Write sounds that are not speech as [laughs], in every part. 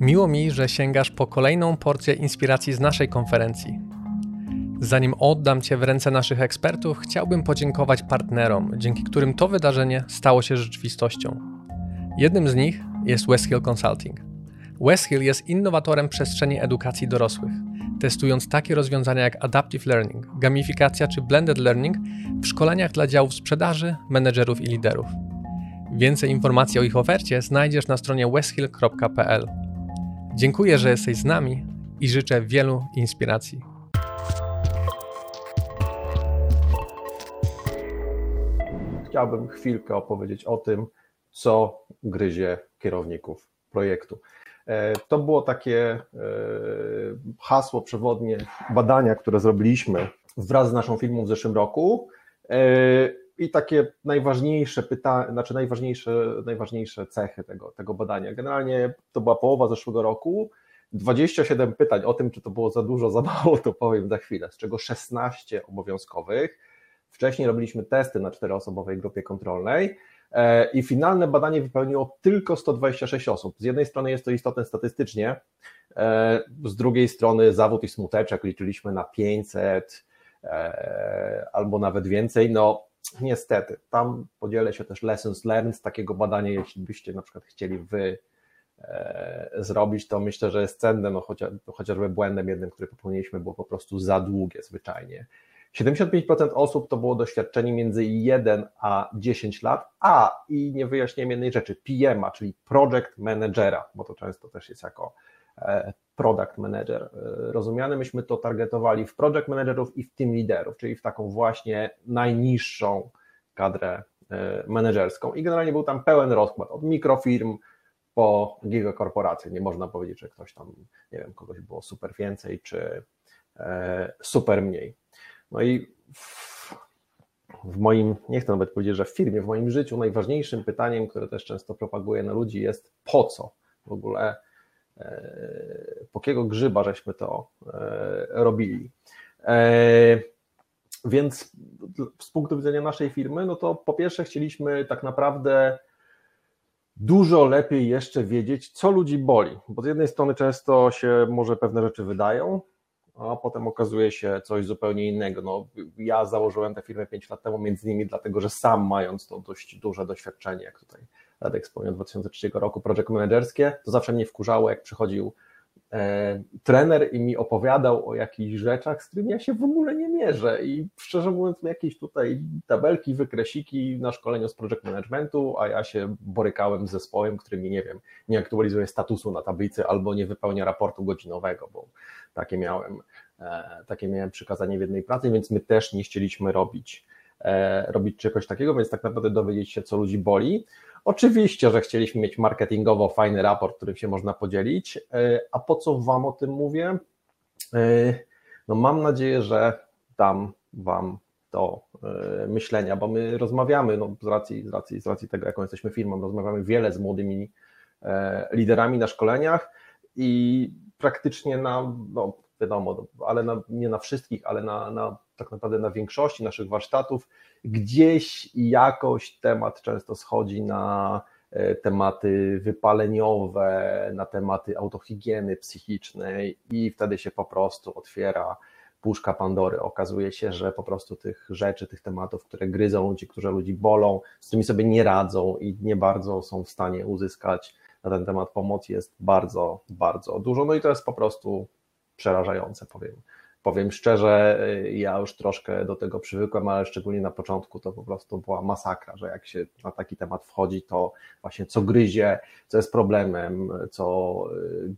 Miło mi, że sięgasz po kolejną porcję inspiracji z naszej konferencji. Zanim oddam Cię w ręce naszych ekspertów, chciałbym podziękować partnerom, dzięki którym to wydarzenie stało się rzeczywistością. Jednym z nich jest Westhill Consulting. Westhill jest innowatorem przestrzeni edukacji dorosłych, testując takie rozwiązania jak Adaptive Learning, gamifikacja czy Blended Learning w szkoleniach dla działów sprzedaży, menedżerów i liderów. Więcej informacji o ich ofercie znajdziesz na stronie westhill.pl. Dziękuję, że jesteś z nami i życzę wielu inspiracji. Chciałbym chwilkę opowiedzieć o tym, co gryzie kierowników projektu. E, to było takie e, hasło przewodnie badania, które zrobiliśmy wraz z naszą firmą w zeszłym roku. I takie najważniejsze pytania, znaczy najważniejsze, najważniejsze cechy tego, tego badania. Generalnie to była połowa zeszłego roku. 27 pytań o tym, czy to było za dużo, za mało, to powiem za chwilę, z czego 16 obowiązkowych. Wcześniej robiliśmy testy na czteroosobowej grupie kontrolnej E, i finalne badanie wypełniło tylko 126 osób. Z jednej strony jest to istotne statystycznie, e, z drugiej strony zawód i smuteczek liczyliśmy na 500 e, albo nawet więcej. No niestety, tam podzielę się też lessons learned takiego badania, jeśli byście na przykład chcieli wy zrobić, to myślę, że jest cenne, no chociaż, chociażby błędem jednym, który popełniliśmy, było po prostu za długie zwyczajnie. 75% osób to było doświadczenie między 1 a 10 lat, a i nie wyjaśniłem jednej rzeczy, PM-a, czyli Project Managera, bo to często też jest jako e, Product Manager e, rozumiany. Myśmy to targetowali w Project Managerów i w Team Leaderów, czyli w taką właśnie najniższą kadrę e, menedżerską. I generalnie był tam pełen rozkład od mikrofirm po gigakorporacje. Nie można powiedzieć, że ktoś tam, nie wiem, kogoś było super więcej czy super mniej. No i w, w moim, nie chcę nawet powiedzieć, że w firmie, w moim życiu najważniejszym pytaniem, które też często propaguję na ludzi jest po co w ogóle, e, po jakiego grzyba żeśmy to e, robili. E, więc z punktu widzenia naszej firmy, no to po pierwsze chcieliśmy tak naprawdę dużo lepiej jeszcze wiedzieć, co ludzi boli, bo z jednej strony często się może pewne rzeczy wydają, a potem okazuje się coś zupełnie innego. No, ja założyłem tę firmę 5 lat temu, między innymi dlatego, że sam mając to dość duże doświadczenie, jak tutaj Radek wspomniał, 2003 roku, project managerskie, to zawsze mnie wkurzało, jak przychodził e, trener i mi opowiadał o jakichś rzeczach, z którymi ja się w ogóle nie mierzę i szczerze mówiąc jakieś tutaj tabelki, wykresiki na szkoleniu z project managementu, a ja się borykałem z zespołem, który mi, nie wiem, nie aktualizuje statusu na tablicy albo nie wypełnia raportu godzinowego, bo takie miałem, e, takie miałem przykazanie w jednej pracy, więc my też nie chcieliśmy robić, e, robić czegoś takiego, więc tak naprawdę dowiedzieć się, co ludzi boli. Oczywiście, że chcieliśmy mieć marketingowo fajny raport, którym się można podzielić. E, a po co Wam o tym mówię? No mam nadzieję, że dam Wam to myślenia, bo my rozmawiamy, no z, racji, z, racji, z racji tego, jaką jesteśmy firmą, rozmawiamy wiele z młodymi liderami na szkoleniach i praktycznie na, no wiadomo, ale na, nie na wszystkich, ale na, na tak naprawdę na większości naszych warsztatów gdzieś jakoś temat często schodzi na e, tematy wypaleniowe, na tematy autohigieny psychicznej i wtedy się po prostu otwiera puszka Pandory. Okazuje się, że po prostu tych rzeczy, tych tematów, które gryzą ludzi, które ludzi bolą, z którymi sobie nie radzą i nie bardzo są w stanie uzyskać na ten temat pomocy jest bardzo, bardzo dużo. No i to jest po prostu przerażające, powiem. Powiem szczerze, ja już troszkę do tego przywykłem, ale szczególnie na początku to po prostu była masakra, że jak się na taki temat wchodzi, to właśnie co gryzie, co jest problemem, co,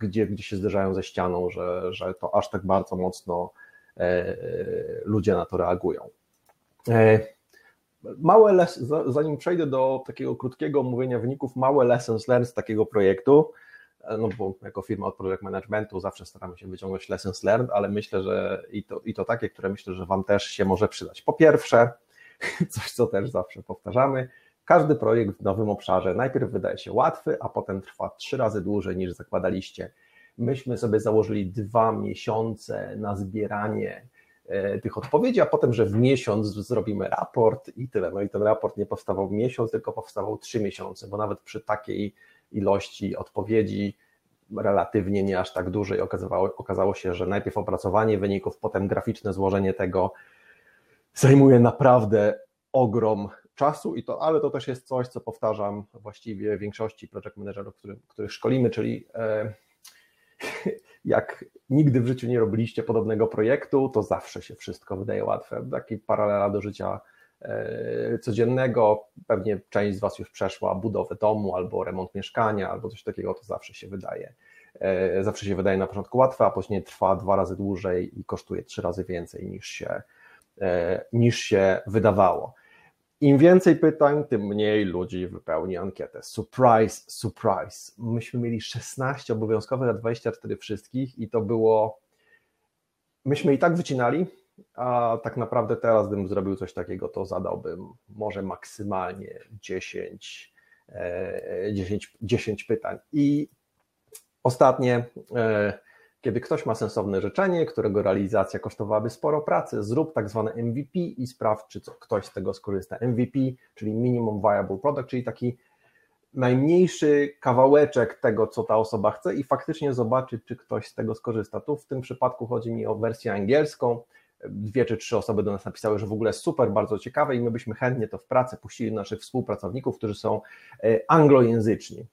gdzie, gdzie się zderzają ze ścianą, że, że to aż tak bardzo mocno e, ludzie na to reagują. E, małe les- zanim przejdę do takiego krótkiego omówienia wyników, małe lessons learned z takiego projektu, e, no bo jako firma od project managementu zawsze staramy się wyciągnąć lessons learned, ale myślę, że i to, i to takie, które myślę, że Wam też się może przydać. Po pierwsze, [laughs] coś co też zawsze powtarzamy, każdy projekt w nowym obszarze najpierw wydaje się łatwy, a potem trwa trzy razy dłużej niż zakładaliście. Myśmy sobie założyli dwa miesiące na zbieranie E, tych odpowiedzi, a potem, że w miesiąc zrobimy raport i tyle. No i ten raport nie powstawał miesiąc, tylko powstawał trzy miesiące, bo nawet przy takiej ilości odpowiedzi relatywnie nie aż tak duży i okazało, okazało się, że najpierw opracowanie wyników, potem graficzne złożenie tego zajmuje naprawdę ogrom czasu, i to, ale to też jest coś, co powtarzam właściwie większości project managerów, których, których szkolimy, czyli e, [laughs] jak nigdy w życiu nie robiliście podobnego projektu, to zawsze się wszystko wydaje łatwe. Taki paralela do życia codziennego, pewnie część z Was już przeszła budowę domu albo remont mieszkania, albo coś takiego, to zawsze się wydaje. E, zawsze się wydaje na początku łatwe, a później trwa dwa razy dłużej i kosztuje trzy razy więcej niż się, niż się wydawało. Im więcej pytań, tym mniej ludzi wypełni ankietę. Surprise, surprise. Myśmy mieli 16 obowiązkowych, a 24 wszystkich i to było. Myśmy i tak wycinali, a tak naprawdę teraz, gdybym zrobił coś takiego, to zadałbym może maksymalnie 10, 10, 10 pytań. I ostatnie e, kiedy ktoś ma sensowne życzenie, którego realizacja kosztowałaby sporo pracy, zrób tak zwane MVP i sprawdź, czy ktoś z tego skorzysta. MVP, czyli Minimum Viable Product, czyli taki najmniejszy kawałeczek tego, co ta osoba chce i faktycznie zobaczyć, czy ktoś z tego skorzysta. Tu w tym przypadku chodzi mi o wersję angielską. Dwie czy trzy osoby do nas napisały, że w ogóle super, bardzo ciekawe i my byśmy chętnie to w pracę puścili naszych współpracowników, którzy są e, anglojęzyczni.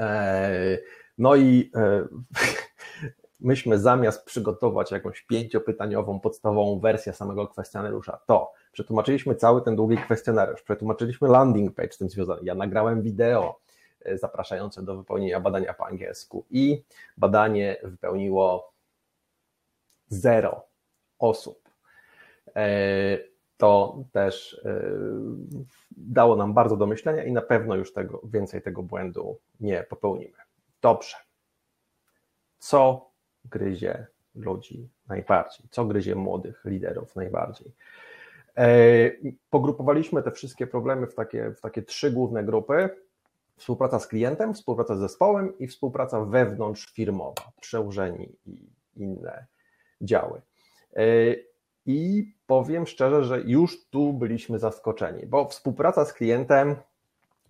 E, no i e, [laughs] myśmy zamiast przygotować jakąś pięciopytaniową, podstawową wersję samego kwestionariusza, to przetłumaczyliśmy cały ten długi kwestionariusz, przetłumaczyliśmy landing page z tym związany, ja nagrałem wideo zapraszające do wypełnienia badania po angielsku i badanie wypełniło zero osób. E, to też e, dało nam bardzo do myślenia i na pewno już tego, więcej tego błędu nie popełnimy. Dobrze. Co gryzie ludzi najbardziej? Co gryzie młodych liderów najbardziej? E, pogrupowaliśmy te wszystkie problemy w takie, w takie trzy główne grupy. Współpraca z klientem, współpraca z zespołem i współpraca wewnątrzfirmowa, przełożeni i inne działy. E, I powiem szczerze, że już tu byliśmy zaskoczeni, bo współpraca z klientem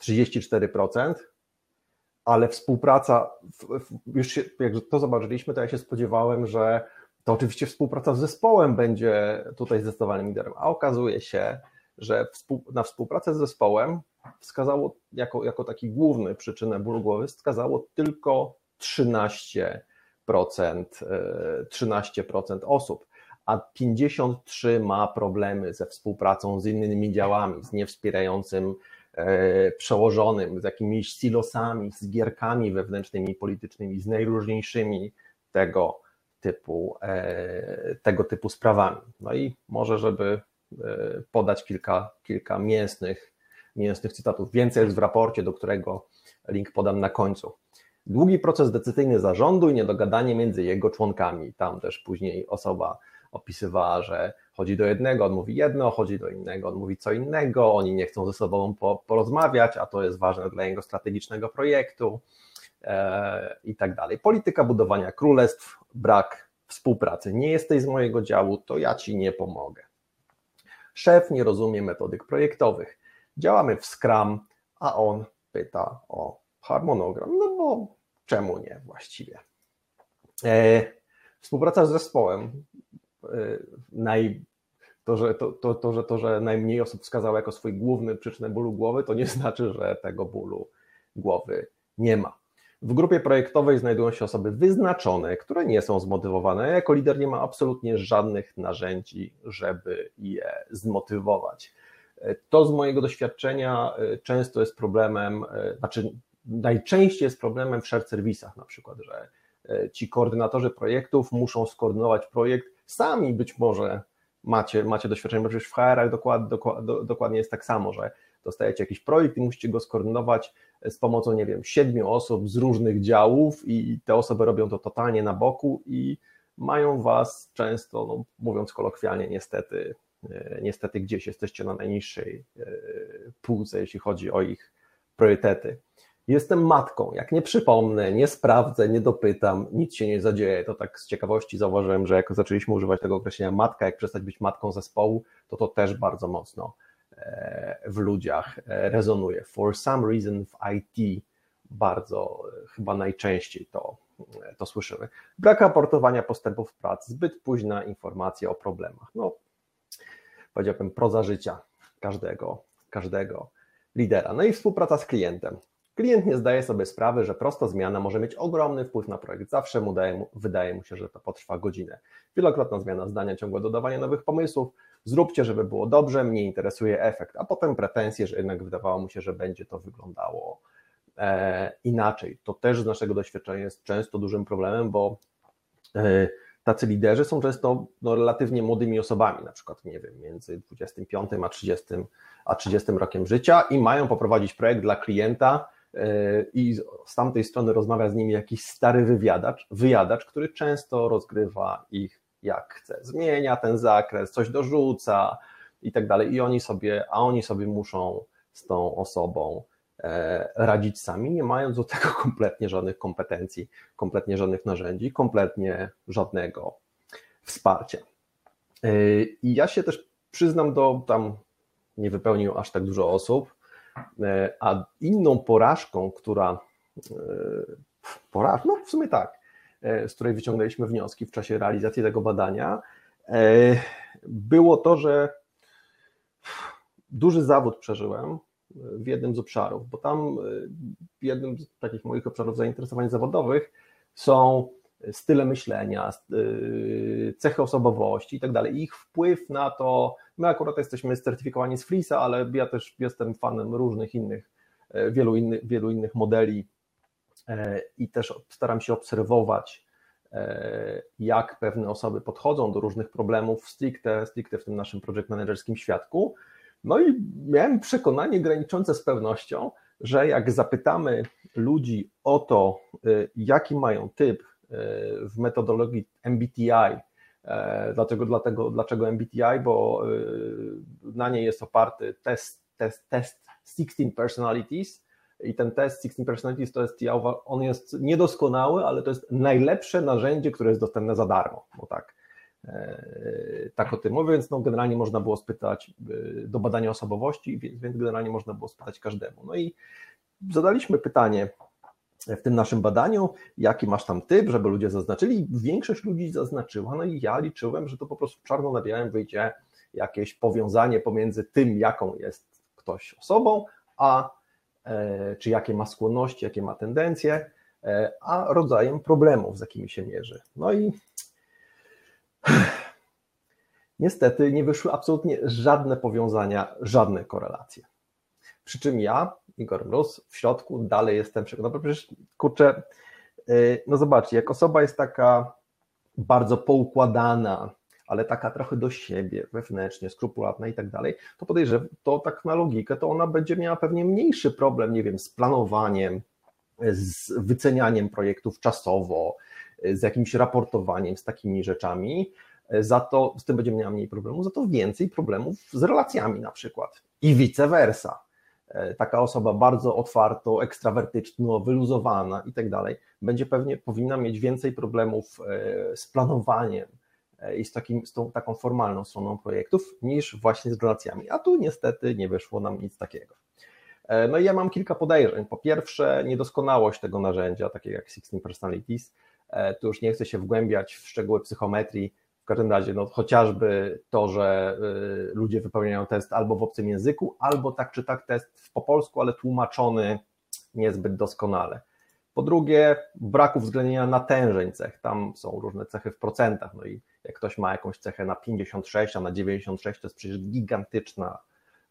34%, ale współpraca, już się, jak to zobaczyliśmy, to ja się spodziewałem, że to oczywiście współpraca z zespołem będzie tutaj zdecydowanym liderem, a okazuje się, że na współpracę z zespołem wskazało jako, jako taki główny przyczynę bólu głowy, wskazało tylko 13%, 13% e, osób, a 53 ma problemy ze współpracą z innymi działami, z niewspierającym E, przełożonym, z jakimiś silosami, z gierkami wewnętrznymi, politycznymi, z najróżniejszymi tego typu, e, tego typu sprawami. No i może, żeby e, podać kilka, kilka mięsnych, mięsnych cytatów. Więcej jest w raporcie, do którego link podam na końcu. Długi proces decyzyjny zarządu i niedogadanie między jego członkami. Tam też później osoba opisywała, że chodzi do jednego, on mówi jedno, chodzi do innego, on mówi co innego, oni nie chcą ze sobą porozmawiać, a to jest ważne dla jego strategicznego projektu e, i tak dalej. Polityka budowania królestw, brak współpracy. Nie jesteś z mojego działu, to ja ci nie pomogę. Szef nie rozumie metodyk projektowych. Działamy w Scrum, a on pyta o harmonogram. No bo czemu nie właściwie? E, współpraca z zespołem. Y, naj, to, że, to, to, to, że, to, że najmniej osób wskazało jako swój główny przyczynę bólu głowy, to nie [laughs] znaczy, że tego bólu głowy nie ma. W grupie projektowej znajdują się osoby wyznaczone, które nie są zmotywowane. Ja jako lider nie ma absolutnie żadnych narzędzi, żeby je zmotywować. To z mojego doświadczenia y, często jest problemem, y, znaczy najczęściej jest problemem w shared serwisach na przykład, że ci koordynatorzy projektów muszą skoordynować projekt sami być może macie, macie doświadczenie, bo przecież w HR-ach dokład, dokład, dokładnie jest tak samo, że dostajecie jakiś projekt i musicie go skoordynować z pomocą, nie wiem, siedmiu osób z różnych działów i te osoby robią to totalnie na boku i mają was często, no, mówiąc kolokwialnie, niestety, e, niestety gdzieś jesteście na najniższej e, półce, jeśli chodzi o ich priorytety. Jestem matką. Jak nie przypomnę, nie sprawdzę, nie dopytam, nic się nie zadzieje. To tak z ciekawości zauważyłem, że jak zaczęliśmy używać tego określenia matka, jak przestać być matką zespołu, to to też bardzo mocno e, w ludziach e, rezonuje. For some reason w IT bardzo, e, chyba najczęściej to, to słyszymy. Brak raportowania postępów prac, zbyt późna informacja o problemach. No, powiedziałbym, proza życia każdego, każdego lidera. No i współpraca z klientem. Klient nie zdaje sobie sprawy, że prosta zmiana może mieć ogromny wpływ na projekt. Zawsze mu, daje, wydaje mu się, że to potrwa godzinę. Wielokrotna zmiana zdania, ciągłe dodawanie nowych pomysłów. Zróbcie, żeby było dobrze, mnie interesuje efekt, a potem pretensje, że jednak wydawało mu się, że będzie to wyglądało e, inaczej. To też z naszego doświadczenia jest często dużym problemem, bo e, tacy liderzy są często no, relatywnie młodymi osobami, na przykład, nie wiem, między 25 a 30, a 30 rokiem życia i mają poprowadzić projekt dla klienta, i z tamtej strony rozmawia z nimi jakiś stary wywiadacz, wyjadacz, który często rozgrywa ich jak chce. Zmienia ten zakres, coś dorzuca i tak dalej. I oni sobie, a oni sobie muszą z tą osobą e, radzić sami, nie mając do tego [laughs] kompletnie żadnych kompetencji, kompletnie żadnych narzędzi, kompletnie żadnego wsparcia. E, I ja się też przyznam do tam nie wypełnił aż tak dużo osób, E, a inną porażką, która e, poraż, no w sumie tak, e, z której wyciągnęliśmy wnioski w czasie realizacji tego badania, było to, że duży zawód przeżyłem w jednym z obszarów, bo tam w jednym z takich moich obszarów zainteresowań zawodowych są style myślenia, cechy osobowości i tak dalej. Ich wpływ na to, my akurat jesteśmy certyfikowani z Flisa, ale ja też jestem fanem różnych innych, e, wielu innych, wielu innych modeli e, i też staram się obserwować, e, jak pewne osoby podchodzą do różnych problemów stricte, stricte w tym naszym project managerskim świadku. No i miałem przekonanie graniczące z pewnością, że jak zapytamy ludzi o to, jaki mają typ w metodologii MBTI. E, dlaczego, dlatego, dlaczego MBTI? Bo e, na niej jest oparty test, test, test 16 personalities i ten test 16 personalities to jest, on jest niedoskonały, ale to jest najlepsze narzędzie, które jest dostępne za darmo, bo tak, e, tak o tym mówię, więc no generalnie można było spytać do badania osobowości, więc, więc generalnie można było spytać każdemu. No i zadaliśmy pytanie, w tym naszym badaniu, jaki masz tam typ, żeby ludzie zaznaczyli. Większość ludzi zaznaczyła, no i ja liczyłem, że to po prostu czarno na białym wyjdzie jakieś powiązanie pomiędzy tym, jaką jest ktoś osobą, a e, czy jakie ma skłonności, jakie ma tendencje, e, a rodzajem problemów, z jakimi się mierzy. No i [sighs] niestety nie wyszły absolutnie żadne powiązania, żadne korelacje. Przy czym ja Igor Mróz, w środku dalej jestem przekonany, no przecież kurczę, y, no zobaczcie, jak osoba jest taka bardzo poukładana, ale taka trochę do siebie, wewnętrznie, skrupulatna i tak dalej, to podejrzewam, to tak na logikę, to ona będzie miała pewnie mniejszy problem, nie wiem, z planowaniem, z wycenianiem projektów czasowo, z jakimś raportowaniem, z takimi rzeczami, za to z tym będzie miała mniej problemu, za to więcej problemów z relacjami na przykład i vice versa. E, taka osoba bardzo otwarto, ekstrawertyczna, wyluzowana i tak dalej, będzie pewnie powinna mieć więcej problemów e, z planowaniem e, i z, takim, z tą taką formalną stroną projektów niż właśnie z relacjami. A tu niestety nie wyszło nam nic takiego. No i ja mam kilka podejrzeń. Po pierwsze, niedoskonałość tego narzędzia, takiego jak 16 Personalities. Tu już nie chcę się wgłębiać w szczegóły psychometrii, każdym razie, no, chociażby to, że y, ludzie wypełniają test albo w obcym języku, albo tak czy tak test po polsku, ale tłumaczony niezbyt doskonale. Po drugie, braku uwzględnienia natężeń cech. Tam są różne cechy w procentach. No i jak ktoś ma jakąś cechę na 56, a na 96, to jest przecież gigantyczna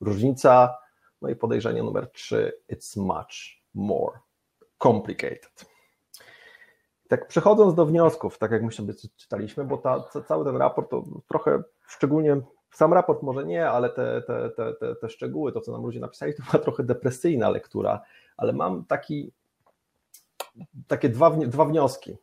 różnica. No i podejrzenie numer 3, it's much more complicated. Tak przechodząc do wniosków, tak jak my sobie czytaliśmy, bo ta, cały ten raport to trochę szczególnie, sam raport może nie, ale te, te, te, te, szczegóły, to co nam ludzie napisali, to była trochę depresyjna lektura, ale mam taki, takie dwa, dwa wnioski.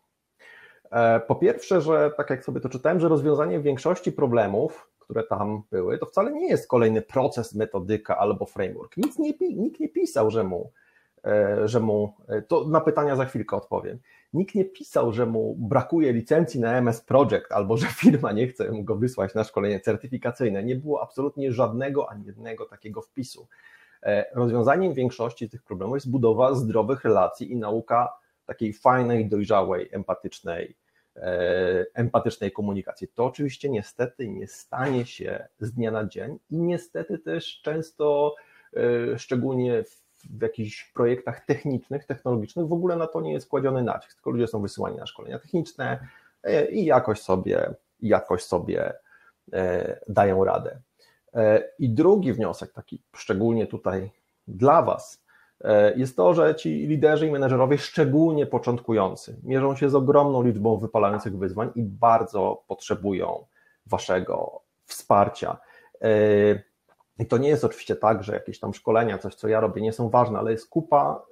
E, po pierwsze, że tak jak sobie to czytałem, że rozwiązanie większości problemów, które tam były, to wcale nie jest kolejny proces, metodyka albo framework. Nic nie, nikt nie pisał, że mu, że mu, e, to na pytania za chwilkę odpowiem nikt nie pisał, że mu brakuje licencji na MS Project albo że firma nie chce mu go wysłać na szkolenie certyfikacyjne. Nie było absolutnie żadnego ani jednego takiego wpisu. E, rozwiązaniem większości tych problemów jest budowa zdrowych relacji i nauka takiej fajnej, dojrzałej, empatycznej, e, empatycznej komunikacji. To oczywiście niestety nie stanie się z dnia na dzień i niestety też często, e, szczególnie w jakichś projektach technicznych, technologicznych, w ogóle na to nie jest kładziony nacisk, tylko ludzie są wysyłani na szkolenia techniczne i jakoś sobie, jakoś sobie dają radę. I drugi wniosek, taki szczególnie tutaj dla Was, E, jest to, że ci liderzy i menedżerowie, szczególnie początkujący, mierzą się z ogromną liczbą wypalających wyzwań i bardzo potrzebują Waszego wsparcia. I to nie jest oczywiście tak, że jakieś tam szkolenia, coś co ja robię, nie są ważne, ale jest kupa,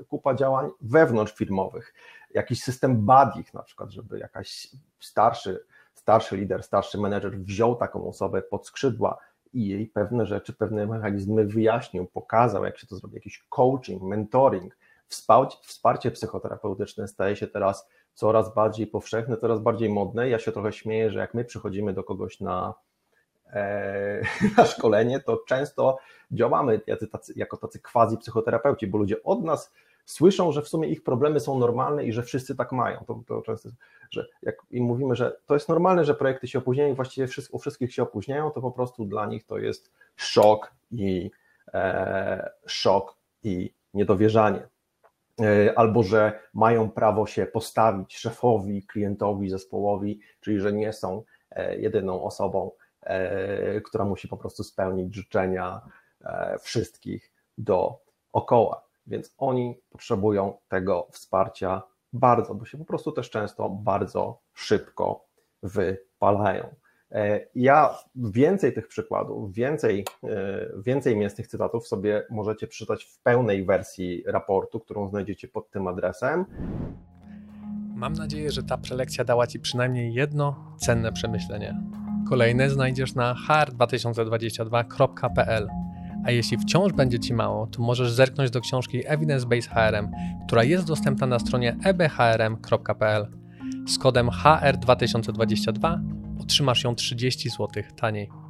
e, kupa działań wewnątrzfirmowych, jakiś system badich na przykład, żeby jakaś starszy, starszy lider, starszy menedżer wziął taką osobę pod skrzydła, i jej pewne rzeczy, pewne mechanizmy wyjaśnił, pokazał, jak się to zrobi, jakiś coaching, mentoring, wsparcie psychoterapeutyczne staje się teraz coraz bardziej powszechne, coraz bardziej modne. Ja się trochę śmieję, że jak my przychodzimy do kogoś na, [laughs] na szkolenie, to często działamy jako tacy quasi psychoterapeuci, bo ludzie od nas słyszą, że w sumie ich problemy są normalne i że wszyscy tak mają. To, to często, że jak im mówimy, że to jest normalne, że projekty się opóźniają i właściwie u wszystkich się opóźniają, to po prostu dla nich to jest szok i e, szok i niedowierzanie. E, albo że mają prawo się postawić szefowi, klientowi, zespołowi, czyli że nie są e, jedyną osobą, e, która musi po prostu spełnić życzenia e, wszystkich dookoła więc oni potrzebują tego wsparcia bardzo, bo się po prostu też często bardzo szybko wypalają. E, ja więcej tych przykładów, więcej, e, więcej mięsnych cytatów sobie możecie przeczytać w pełnej wersji raportu, którą znajdziecie pod tym adresem. Mam nadzieję, że ta prelekcja dała Ci przynajmniej jedno cenne przemyślenie. Kolejne znajdziesz na hr2022.pl. A jeśli wciąż będzie Ci mało, to możesz zerknąć do książki Evidence Based HRM, która jest dostępna na stronie ebhrm.pl. Z kodem HR2022 otrzymasz ją 30 zł taniej.